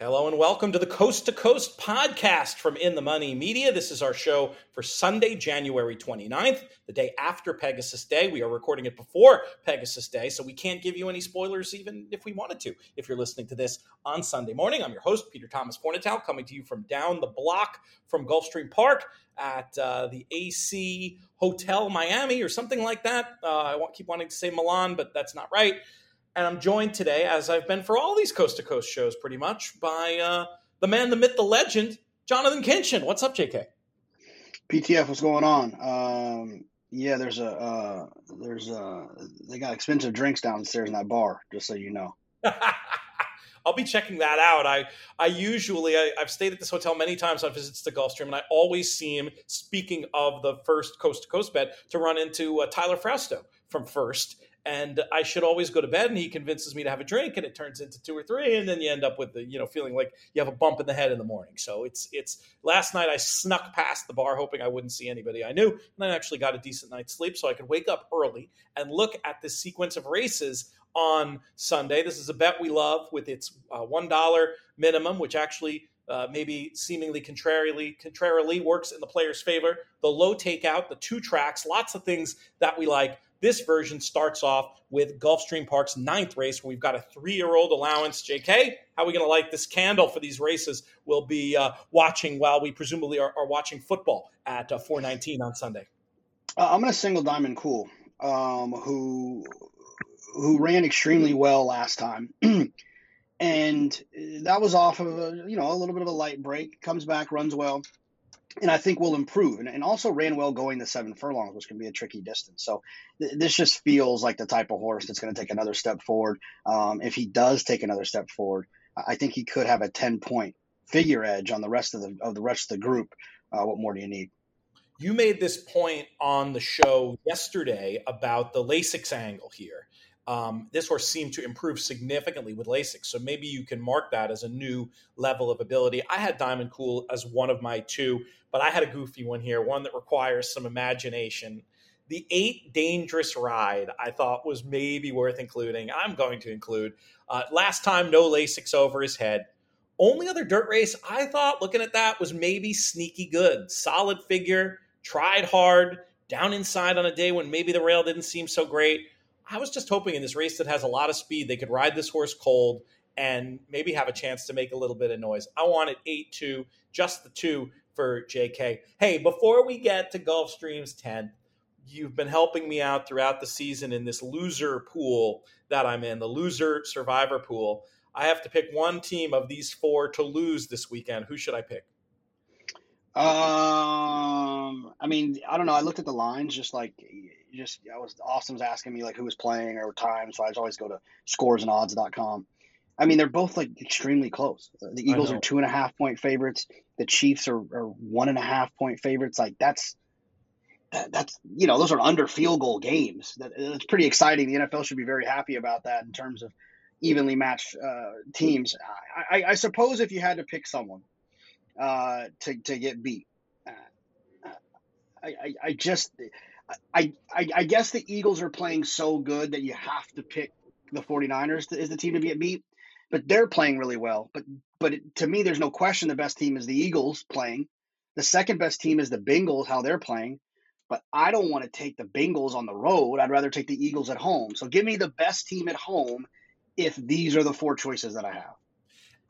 Hello and welcome to the Coast to Coast podcast from In the Money Media. This is our show for Sunday, January 29th, the day after Pegasus Day. We are recording it before Pegasus Day, so we can't give you any spoilers even if we wanted to. If you're listening to this on Sunday morning, I'm your host, Peter Thomas Fornatale, coming to you from down the block from Gulfstream Park at uh, the AC Hotel Miami or something like that. Uh, I keep wanting to say Milan, but that's not right. And I'm joined today, as I've been for all these coast to coast shows pretty much, by uh, the man, the myth, the legend, Jonathan Kinchen. What's up, JK? PTF, what's going on? Um, yeah, there's a uh, there's a they got expensive drinks downstairs in that bar. Just so you know. I'll be checking that out. I I usually I, have stayed at this hotel many times on visits to Gulfstream, and I always seem speaking of the first coast to coast bed to run into uh, Tyler Frausto from First, and I should always go to bed. And he convinces me to have a drink, and it turns into two or three, and then you end up with the you know feeling like you have a bump in the head in the morning. So it's it's last night I snuck past the bar hoping I wouldn't see anybody I knew, and I actually got a decent night's sleep so I could wake up early and look at this sequence of races on Sunday. This is a bet we love with its uh, one dollar minimum, which actually uh, maybe seemingly contrarily contrarily works in the player's favor. The low takeout, the two tracks, lots of things that we like. This version starts off with Gulfstream Park's ninth race, where we've got a three-year-old allowance. JK, how are we going to light this candle for these races? We'll be uh, watching while we presumably are, are watching football at uh, 419 on Sunday. Uh, I'm going to single Diamond Cool, um, who who ran extremely well last time. and that was off of a, you know a little bit of a light break comes back runs well and I think will improve. And, and also ran well going the seven furlongs, which can be a tricky distance. So th- this just feels like the type of horse that's going to take another step forward. Um, if he does take another step forward, I think he could have a 10 point figure edge on the rest of the, of the rest of the group. Uh, what more do you need? You made this point on the show yesterday about the Lasix angle here. Um, this horse seemed to improve significantly with Lasix. So maybe you can mark that as a new level of ability. I had Diamond Cool as one of my two, but I had a goofy one here, one that requires some imagination. The eight dangerous ride I thought was maybe worth including. I'm going to include. Uh, last time, no Lasix over his head. Only other dirt race I thought looking at that was maybe sneaky good. Solid figure, tried hard, down inside on a day when maybe the rail didn't seem so great I was just hoping in this race that has a lot of speed, they could ride this horse cold and maybe have a chance to make a little bit of noise. I wanted 8 2, just the two for JK. Hey, before we get to Gulfstream's 10, you've been helping me out throughout the season in this loser pool that I'm in, the loser survivor pool. I have to pick one team of these four to lose this weekend. Who should I pick? Um, I mean, I don't know. I looked at the lines, just like just I was Austin was asking me like who was playing or time, so I just always go to scoresandodds.com. I mean, they're both like extremely close. The Eagles are two and a half point favorites. The Chiefs are, are one and a half point favorites. Like that's that, that's you know those are under field goal games. That it's pretty exciting. The NFL should be very happy about that in terms of evenly matched uh, teams. I, I, I, suppose if you had to pick someone uh, to to get beat, uh, I, I, I just I, I, I guess the Eagles are playing so good that you have to pick the 49ers is the team to be beat, but they're playing really well. But but it, to me, there's no question the best team is the Eagles playing. The second best team is the Bengals, how they're playing. But I don't want to take the Bengals on the road. I'd rather take the Eagles at home. So give me the best team at home if these are the four choices that I have.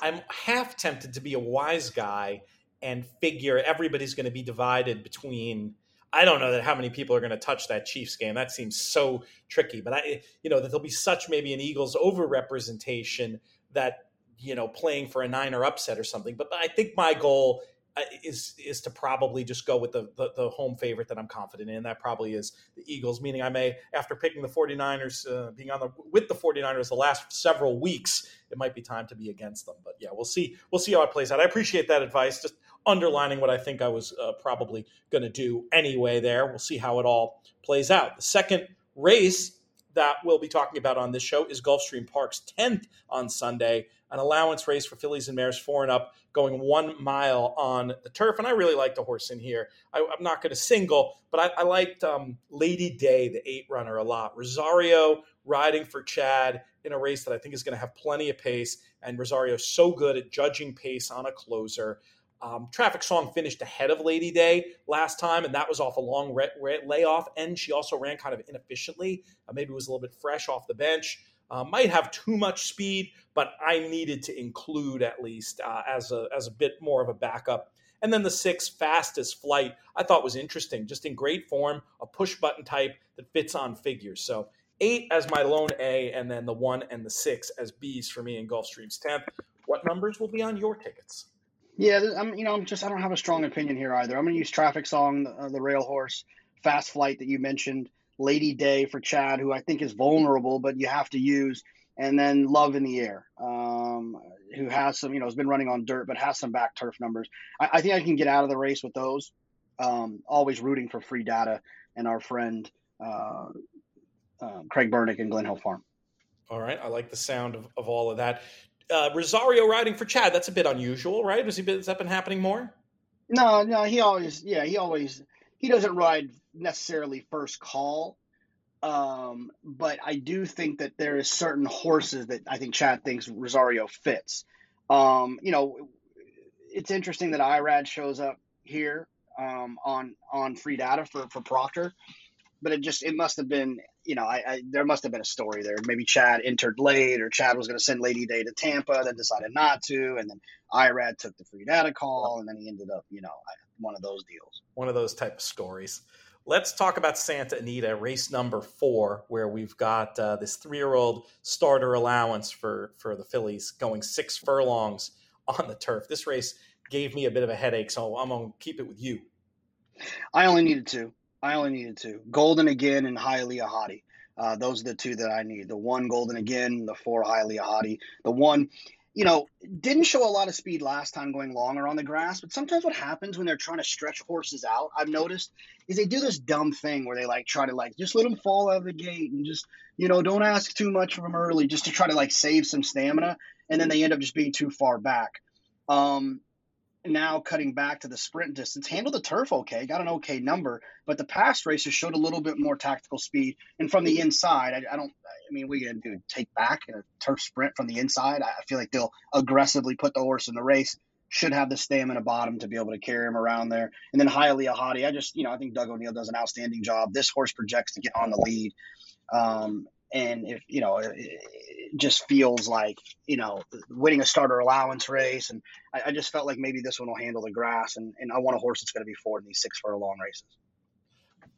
I'm half tempted to be a wise guy and figure everybody's going to be divided between – I don't know that how many people are going to touch that Chiefs game. That seems so tricky. But I, you know, that there'll be such maybe an Eagles overrepresentation that you know playing for a Niner upset or something. But, but I think my goal uh, is is to probably just go with the, the, the home favorite that I'm confident in. That probably is the Eagles. Meaning I may after picking the 49ers, uh, being on the with the 49ers the last several weeks, it might be time to be against them. But yeah, we'll see. We'll see how it plays out. I appreciate that advice. Just underlining what I think I was uh, probably going to do anyway there. We'll see how it all plays out. The second race that we'll be talking about on this show is Gulfstream Park's 10th on Sunday, an allowance race for fillies and mares four and up, going one mile on the turf. And I really like the horse in here. I, am not going to single, but I, I liked um, Lady Day, the eight runner, a lot. Rosario riding for Chad in a race that I think is going to have plenty of pace. And Rosario's so good at judging pace on a closer. Um, Traffic Song finished ahead of Lady Day last time, and that was off a long re- re- layoff. And she also ran kind of inefficiently. Uh, maybe was a little bit fresh off the bench. Uh, might have too much speed, but I needed to include at least uh, as a as a bit more of a backup. And then the six fastest flight I thought was interesting, just in great form, a push button type that fits on figures. So eight as my lone A, and then the one and the six as Bs for me in Gulfstream's tenth. What numbers will be on your tickets? Yeah, I'm. You know, I'm just. I don't have a strong opinion here either. I'm going to use Traffic Song, uh, the rail horse, Fast Flight that you mentioned, Lady Day for Chad, who I think is vulnerable, but you have to use, and then Love in the Air, um, who has some. You know, has been running on dirt, but has some back turf numbers. I, I think I can get out of the race with those. Um, always rooting for free data and our friend uh, uh, Craig Bernick and Glen Hill Farm. All right, I like the sound of, of all of that uh, Rosario riding for Chad. That's a bit unusual, right? Has, he been, has that been happening more? No, no. He always, yeah, he always, he doesn't ride necessarily first call. Um, but I do think that there is certain horses that I think Chad thinks Rosario fits. Um, you know, it's interesting that IRAD shows up here um, on on free data for for Proctor, but it just it must have been you know, I, I, there must have been a story there. Maybe Chad entered late, or Chad was going to send Lady Day to Tampa, then decided not to, and then IRAD took the free data call, and then he ended up, you know, one of those deals. One of those type of stories. Let's talk about Santa Anita, race number four, where we've got uh, this three-year-old starter allowance for for the fillies going six furlongs on the turf. This race gave me a bit of a headache, so I'm gonna keep it with you. I only needed two. I only needed two. Golden again and Hialeah Hottie. Uh, those are the two that I need. The one Golden again, the four Hialeah Hottie. The one, you know, didn't show a lot of speed last time going longer on the grass, but sometimes what happens when they're trying to stretch horses out, I've noticed, is they do this dumb thing where they like try to like just let them fall out of the gate and just, you know, don't ask too much from them early just to try to like save some stamina. And then they end up just being too far back. Um, now cutting back to the sprint distance, handled the turf okay, got an okay number, but the past races showed a little bit more tactical speed. And from the inside, I, I don't, I mean, we gonna do take back a turf sprint from the inside. I feel like they'll aggressively put the horse in the race. Should have the stamina bottom to be able to carry him around there. And then Hialeah Hottie, I just, you know, I think Doug O'Neill does an outstanding job. This horse projects to get on the lead. Um, and if you know it, just feels like you know winning a starter allowance race and I, I, just felt like maybe this one will handle the grass and, and i want a horse that's going to be four in these six furlong races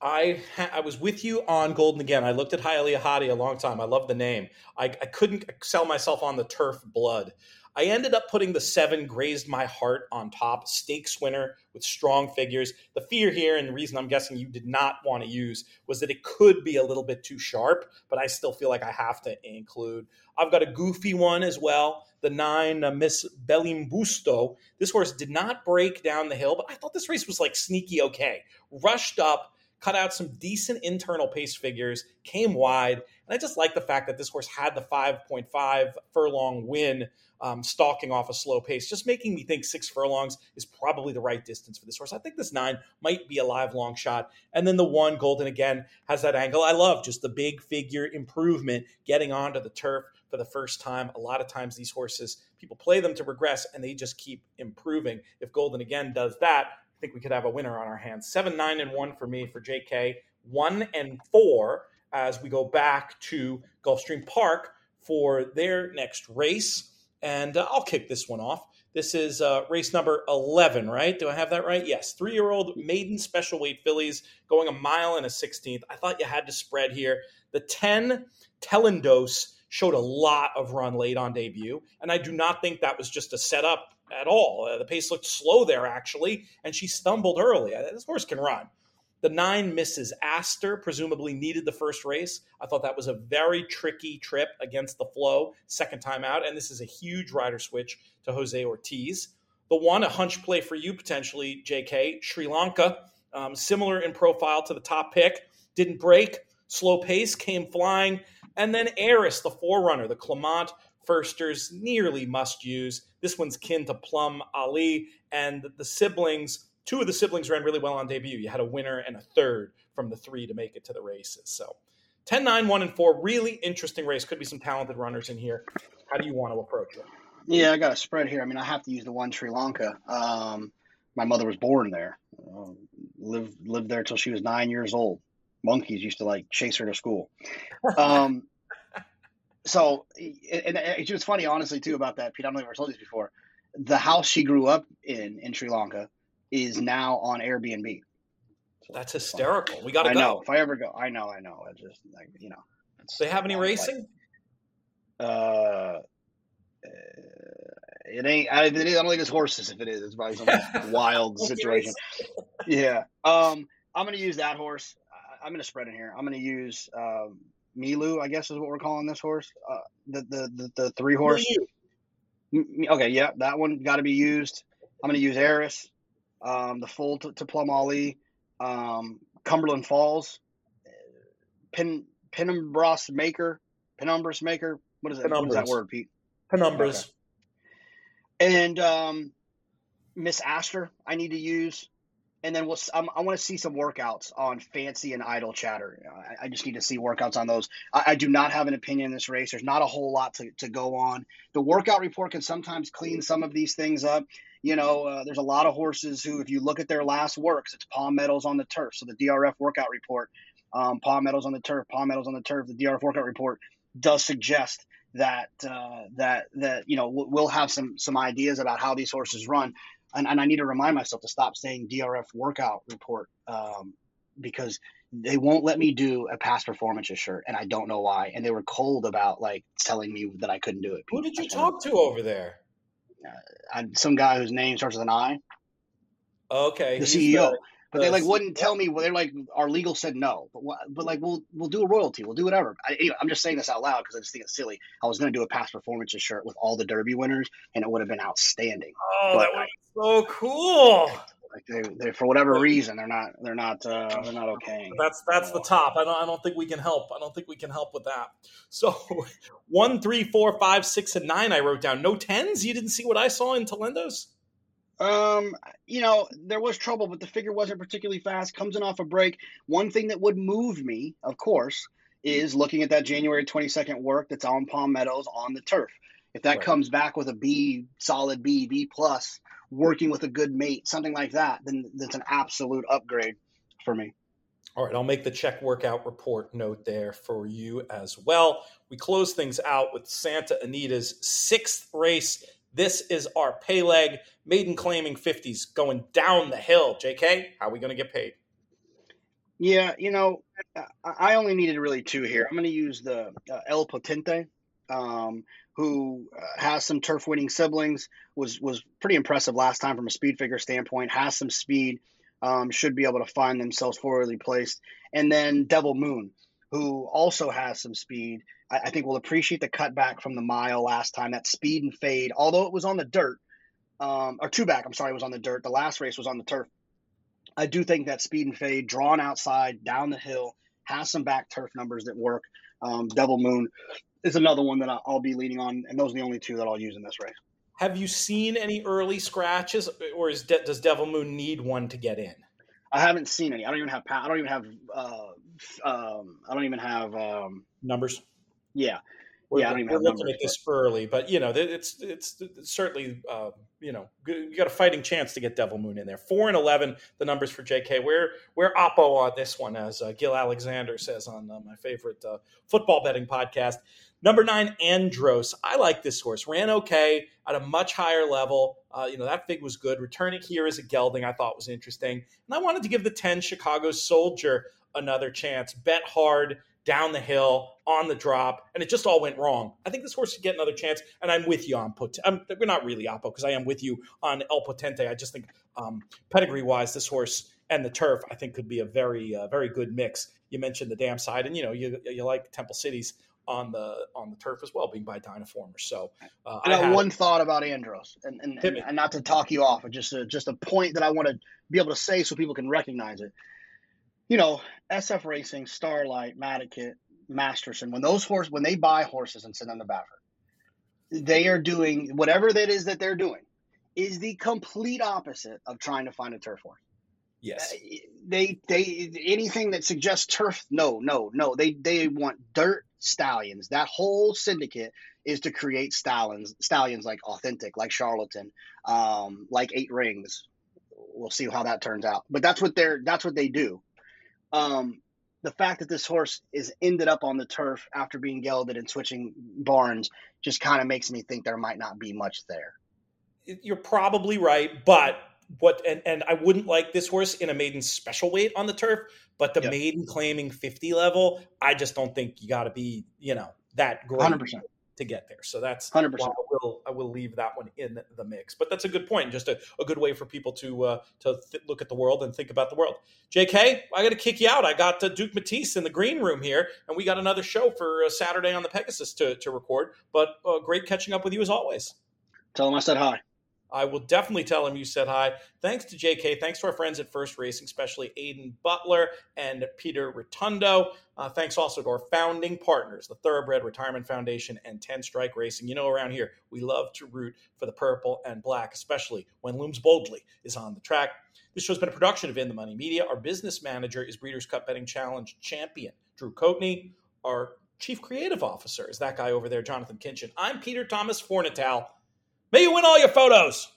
I I was with you on Golden again. I looked at Hialeah Hottie a long time. I love the name. I, I couldn't sell myself on the turf blood. I ended up putting the seven grazed my heart on top, stakes winner with strong figures. The fear here, and the reason I'm guessing you did not want to use, was that it could be a little bit too sharp, but I still feel like I have to include. I've got a goofy one as well, the nine uh, Miss Belimbusto. This horse did not break down the hill, but I thought this race was like sneaky okay. Rushed up, cut out some decent internal pace figures, came wide, and I just like the fact that this horse had the 5.5 furlong win um, stalking off a slow pace, just making me think six furlongs is probably the right distance for this horse. I think this nine might be a live long shot. And then the one, Golden again, has that angle I love, just the big figure improvement, getting onto the turf for the first time. A lot of times these horses, people play them to regress and they just keep improving. If Golden again does that, I think we could have a winner on our hands. Seven, nine, and one for me for JK. One and four as we go back to Gulfstream Park for their next race and uh, I'll kick this one off. This is uh, race number 11, right? Do I have that right? Yes. Three year old maiden special weight fillies going a mile and a 16th. I thought you had to spread here. The 10 Telendos showed a lot of run late on debut, and I do not think that was just a setup at all. Uh, the pace looked slow there, actually, and she stumbled early. Uh, this horse can run. The nine misses Astor presumably needed the first race. I thought that was a very tricky trip against the flow, second time out, and this is a huge rider switch to Jose Ortiz. The one, a hunch play for you potentially, JK, Sri Lanka, um, similar in profile to the top pick, didn't break, slow pace, came flying. And then Eris, the forerunner, the Clement firsters, nearly must use. This one's kin to Plum Ali, and the siblings two of the siblings ran really well on debut. You had a winner and a third from the three to make it to the races. So 10, 9, 1, and 4. Really interesting race. Could be some talented runners in here. How do you want to approach it? Yeah, I got a spread here. I mean, I have to use the one Sri Lanka. Um, my mother was born there. Uh, lived lived there till she was nine years old. Monkeys used to like chase her to school. Um, so, and it was funny, honestly, too, about that. Pete, I don't know if I told you this before. The house she grew up in in Sri Lanka is now on Airbnb. So That's hysterical. Funny. We got to go. I know. If I ever go, I know, I know. I just like you know. They have any racing? Like, uh, it ain't. I, it is, I don't think it's horses. If it is, it's probably some wild situation. Yeah. Um, I'm going to use that horse. I, am going to spread in here. I'm going to use um, Milu. I guess is what we're calling this horse. Uh, the, the the the three horse. Okay. Yeah, that one got to be used. I'm going to use Eris, um, the full to, to Plum Ali, um, Cumberland Falls, Pin Penumbras Maker, Penumbras Maker. What is that? What is that word, Pete? Penumbras. Okay and um, Miss Astor. I need to use, and then we'll. I'm, i want to see some workouts on Fancy and Idle Chatter. I, I just need to see workouts on those. I, I, do not have an opinion in this race. There's not a whole lot to, to go on. The workout report can sometimes clean some of these things up. You know, uh, there's a lot of horses who, if you look at their last works, it's Palm Meadows on the turf. So the DRF workout report, um, Palm Meadows on the turf, Palm Meadows on the turf. The DRF workout report does suggest that uh, that that you know we'll have some some ideas about how these horses run, and, and I need to remind myself to stop saying DRF workout report um, because they won't let me do a past performances shirt, and I don't know why. And they were cold about like telling me that I couldn't do it. Who did you talk to over there? Uh, some guy whose name starts with an I. Okay, the CEO. The, but they like wouldn't tell me. They're like, our legal said no. But but like, we'll we'll do a royalty. We'll do whatever. I, anyway, I'm just saying this out loud because I just think it's silly. I was going to do a past performances shirt with all the Derby winners, and it would have been outstanding. Oh, but that was so cool. Like they, they, for whatever reason, they're not, they're not, uh, they're not okay. That's that's the top. I don't, I don't think we can help. I don't think we can help with that. So, one, three, four, five, six, and nine. I wrote down no tens. You didn't see what I saw in Talendo's. Um, you know, there was trouble, but the figure wasn't particularly fast. Comes in off a break. One thing that would move me, of course, is looking at that January 22nd work that's on Palm Meadows on the turf. If that right. comes back with a B, solid B, B plus, working with a good mate, something like that, then that's an absolute upgrade for me. All right, I'll make the check workout report note there for you as well. We close things out with Santa Anita's sixth race this is our pay leg, maiden claiming 50s going down the hill. JK, how are we going to get paid? Yeah, you know, I only needed really two here. I'm going to use the uh, El Potente, um, who uh, has some turf winning siblings, was was pretty impressive last time from a speed figure standpoint, has some speed, um, should be able to find themselves forwardly placed. And then Devil Moon, who also has some speed, I, I think will appreciate the cutback from the mile last time. That speed and fade, although it was on the dirt, um, or two back. I'm sorry, it was on the dirt. The last race was on the turf. I do think that speed and fade, drawn outside, down the hill, has some back turf numbers that work. Um, Devil Moon is another one that I'll be leaning on, and those are the only two that I'll use in this race. Have you seen any early scratches, or is De- does Devil Moon need one to get in? I haven't seen any. I don't even have. I don't even have. Uh, um, I don't even have um, numbers. Yeah. We're, yeah, we're looking at this early, but you know, it's it's, it's certainly uh, you know you got a fighting chance to get Devil Moon in there. Four and eleven, the numbers for J.K. We're we're oppo on this one, as uh, Gill Alexander says on uh, my favorite uh, football betting podcast. Number nine, Andros. I like this horse. Ran okay at a much higher level. Uh, you know that fig was good. Returning here as a gelding, I thought was interesting, and I wanted to give the ten Chicago Soldier another chance. Bet hard down the hill on the drop, and it just all went wrong. I think this horse should get another chance, and I'm with you on Pot. I'm, we're not really Oppo because I am with you on El Potente. I just think um, pedigree wise, this horse and the turf, I think, could be a very uh, very good mix. You mentioned the dam side, and you know you you like Temple Cities on the on the turf as well, being by Dynaformer. So uh, I got one thought about Andros, and and, and, and, not to talk you off, but just a, just a point that I want to be able to say so people can recognize it you know, SF Racing, Starlight, Madaket, Masterson, when those horses, when they buy horses and send them to Baffert, they are doing whatever that is that they're doing is the complete opposite of trying to find a turf horse. Yes. Uh, they they anything that suggests turf, no, no, no. They they want dirt stallions. That whole syndicate is to create stallions, stallions like authentic, like charlatan, um, like eight rings. We'll see how that turns out. But that's what they're that's what they do. Um, the fact that this horse is ended up on the turf after being gelded and switching barns just kind of makes me think there might not be much there. You're probably right, but what and, and I wouldn't like this horse in a maiden special weight on the turf, but the yep. maiden claiming 50 level, I just don't think you got to be, you know, that great 100%. To get there. So that's 100%. I will I will leave that one in the mix. But that's a good point, just a, a good way for people to uh, to th- look at the world and think about the world. JK, I got to kick you out. I got uh, Duke Matisse in the green room here, and we got another show for uh, Saturday on the Pegasus to to record. But uh, great catching up with you as always. Tell him I said hi. I will definitely tell him you said hi. Thanks to JK. Thanks to our friends at First Racing, especially Aidan Butler and Peter Rotondo. Uh, thanks also to our founding partners, the Thoroughbred Retirement Foundation and 10 Strike Racing. You know, around here, we love to root for the purple and black, especially when Looms Boldly is on the track. This show has been a production of In the Money Media. Our business manager is Breeders' Cup Betting Challenge champion, Drew Coatney. Our chief creative officer is that guy over there, Jonathan Kinchen. I'm Peter Thomas Fornatale. May you win all your photos.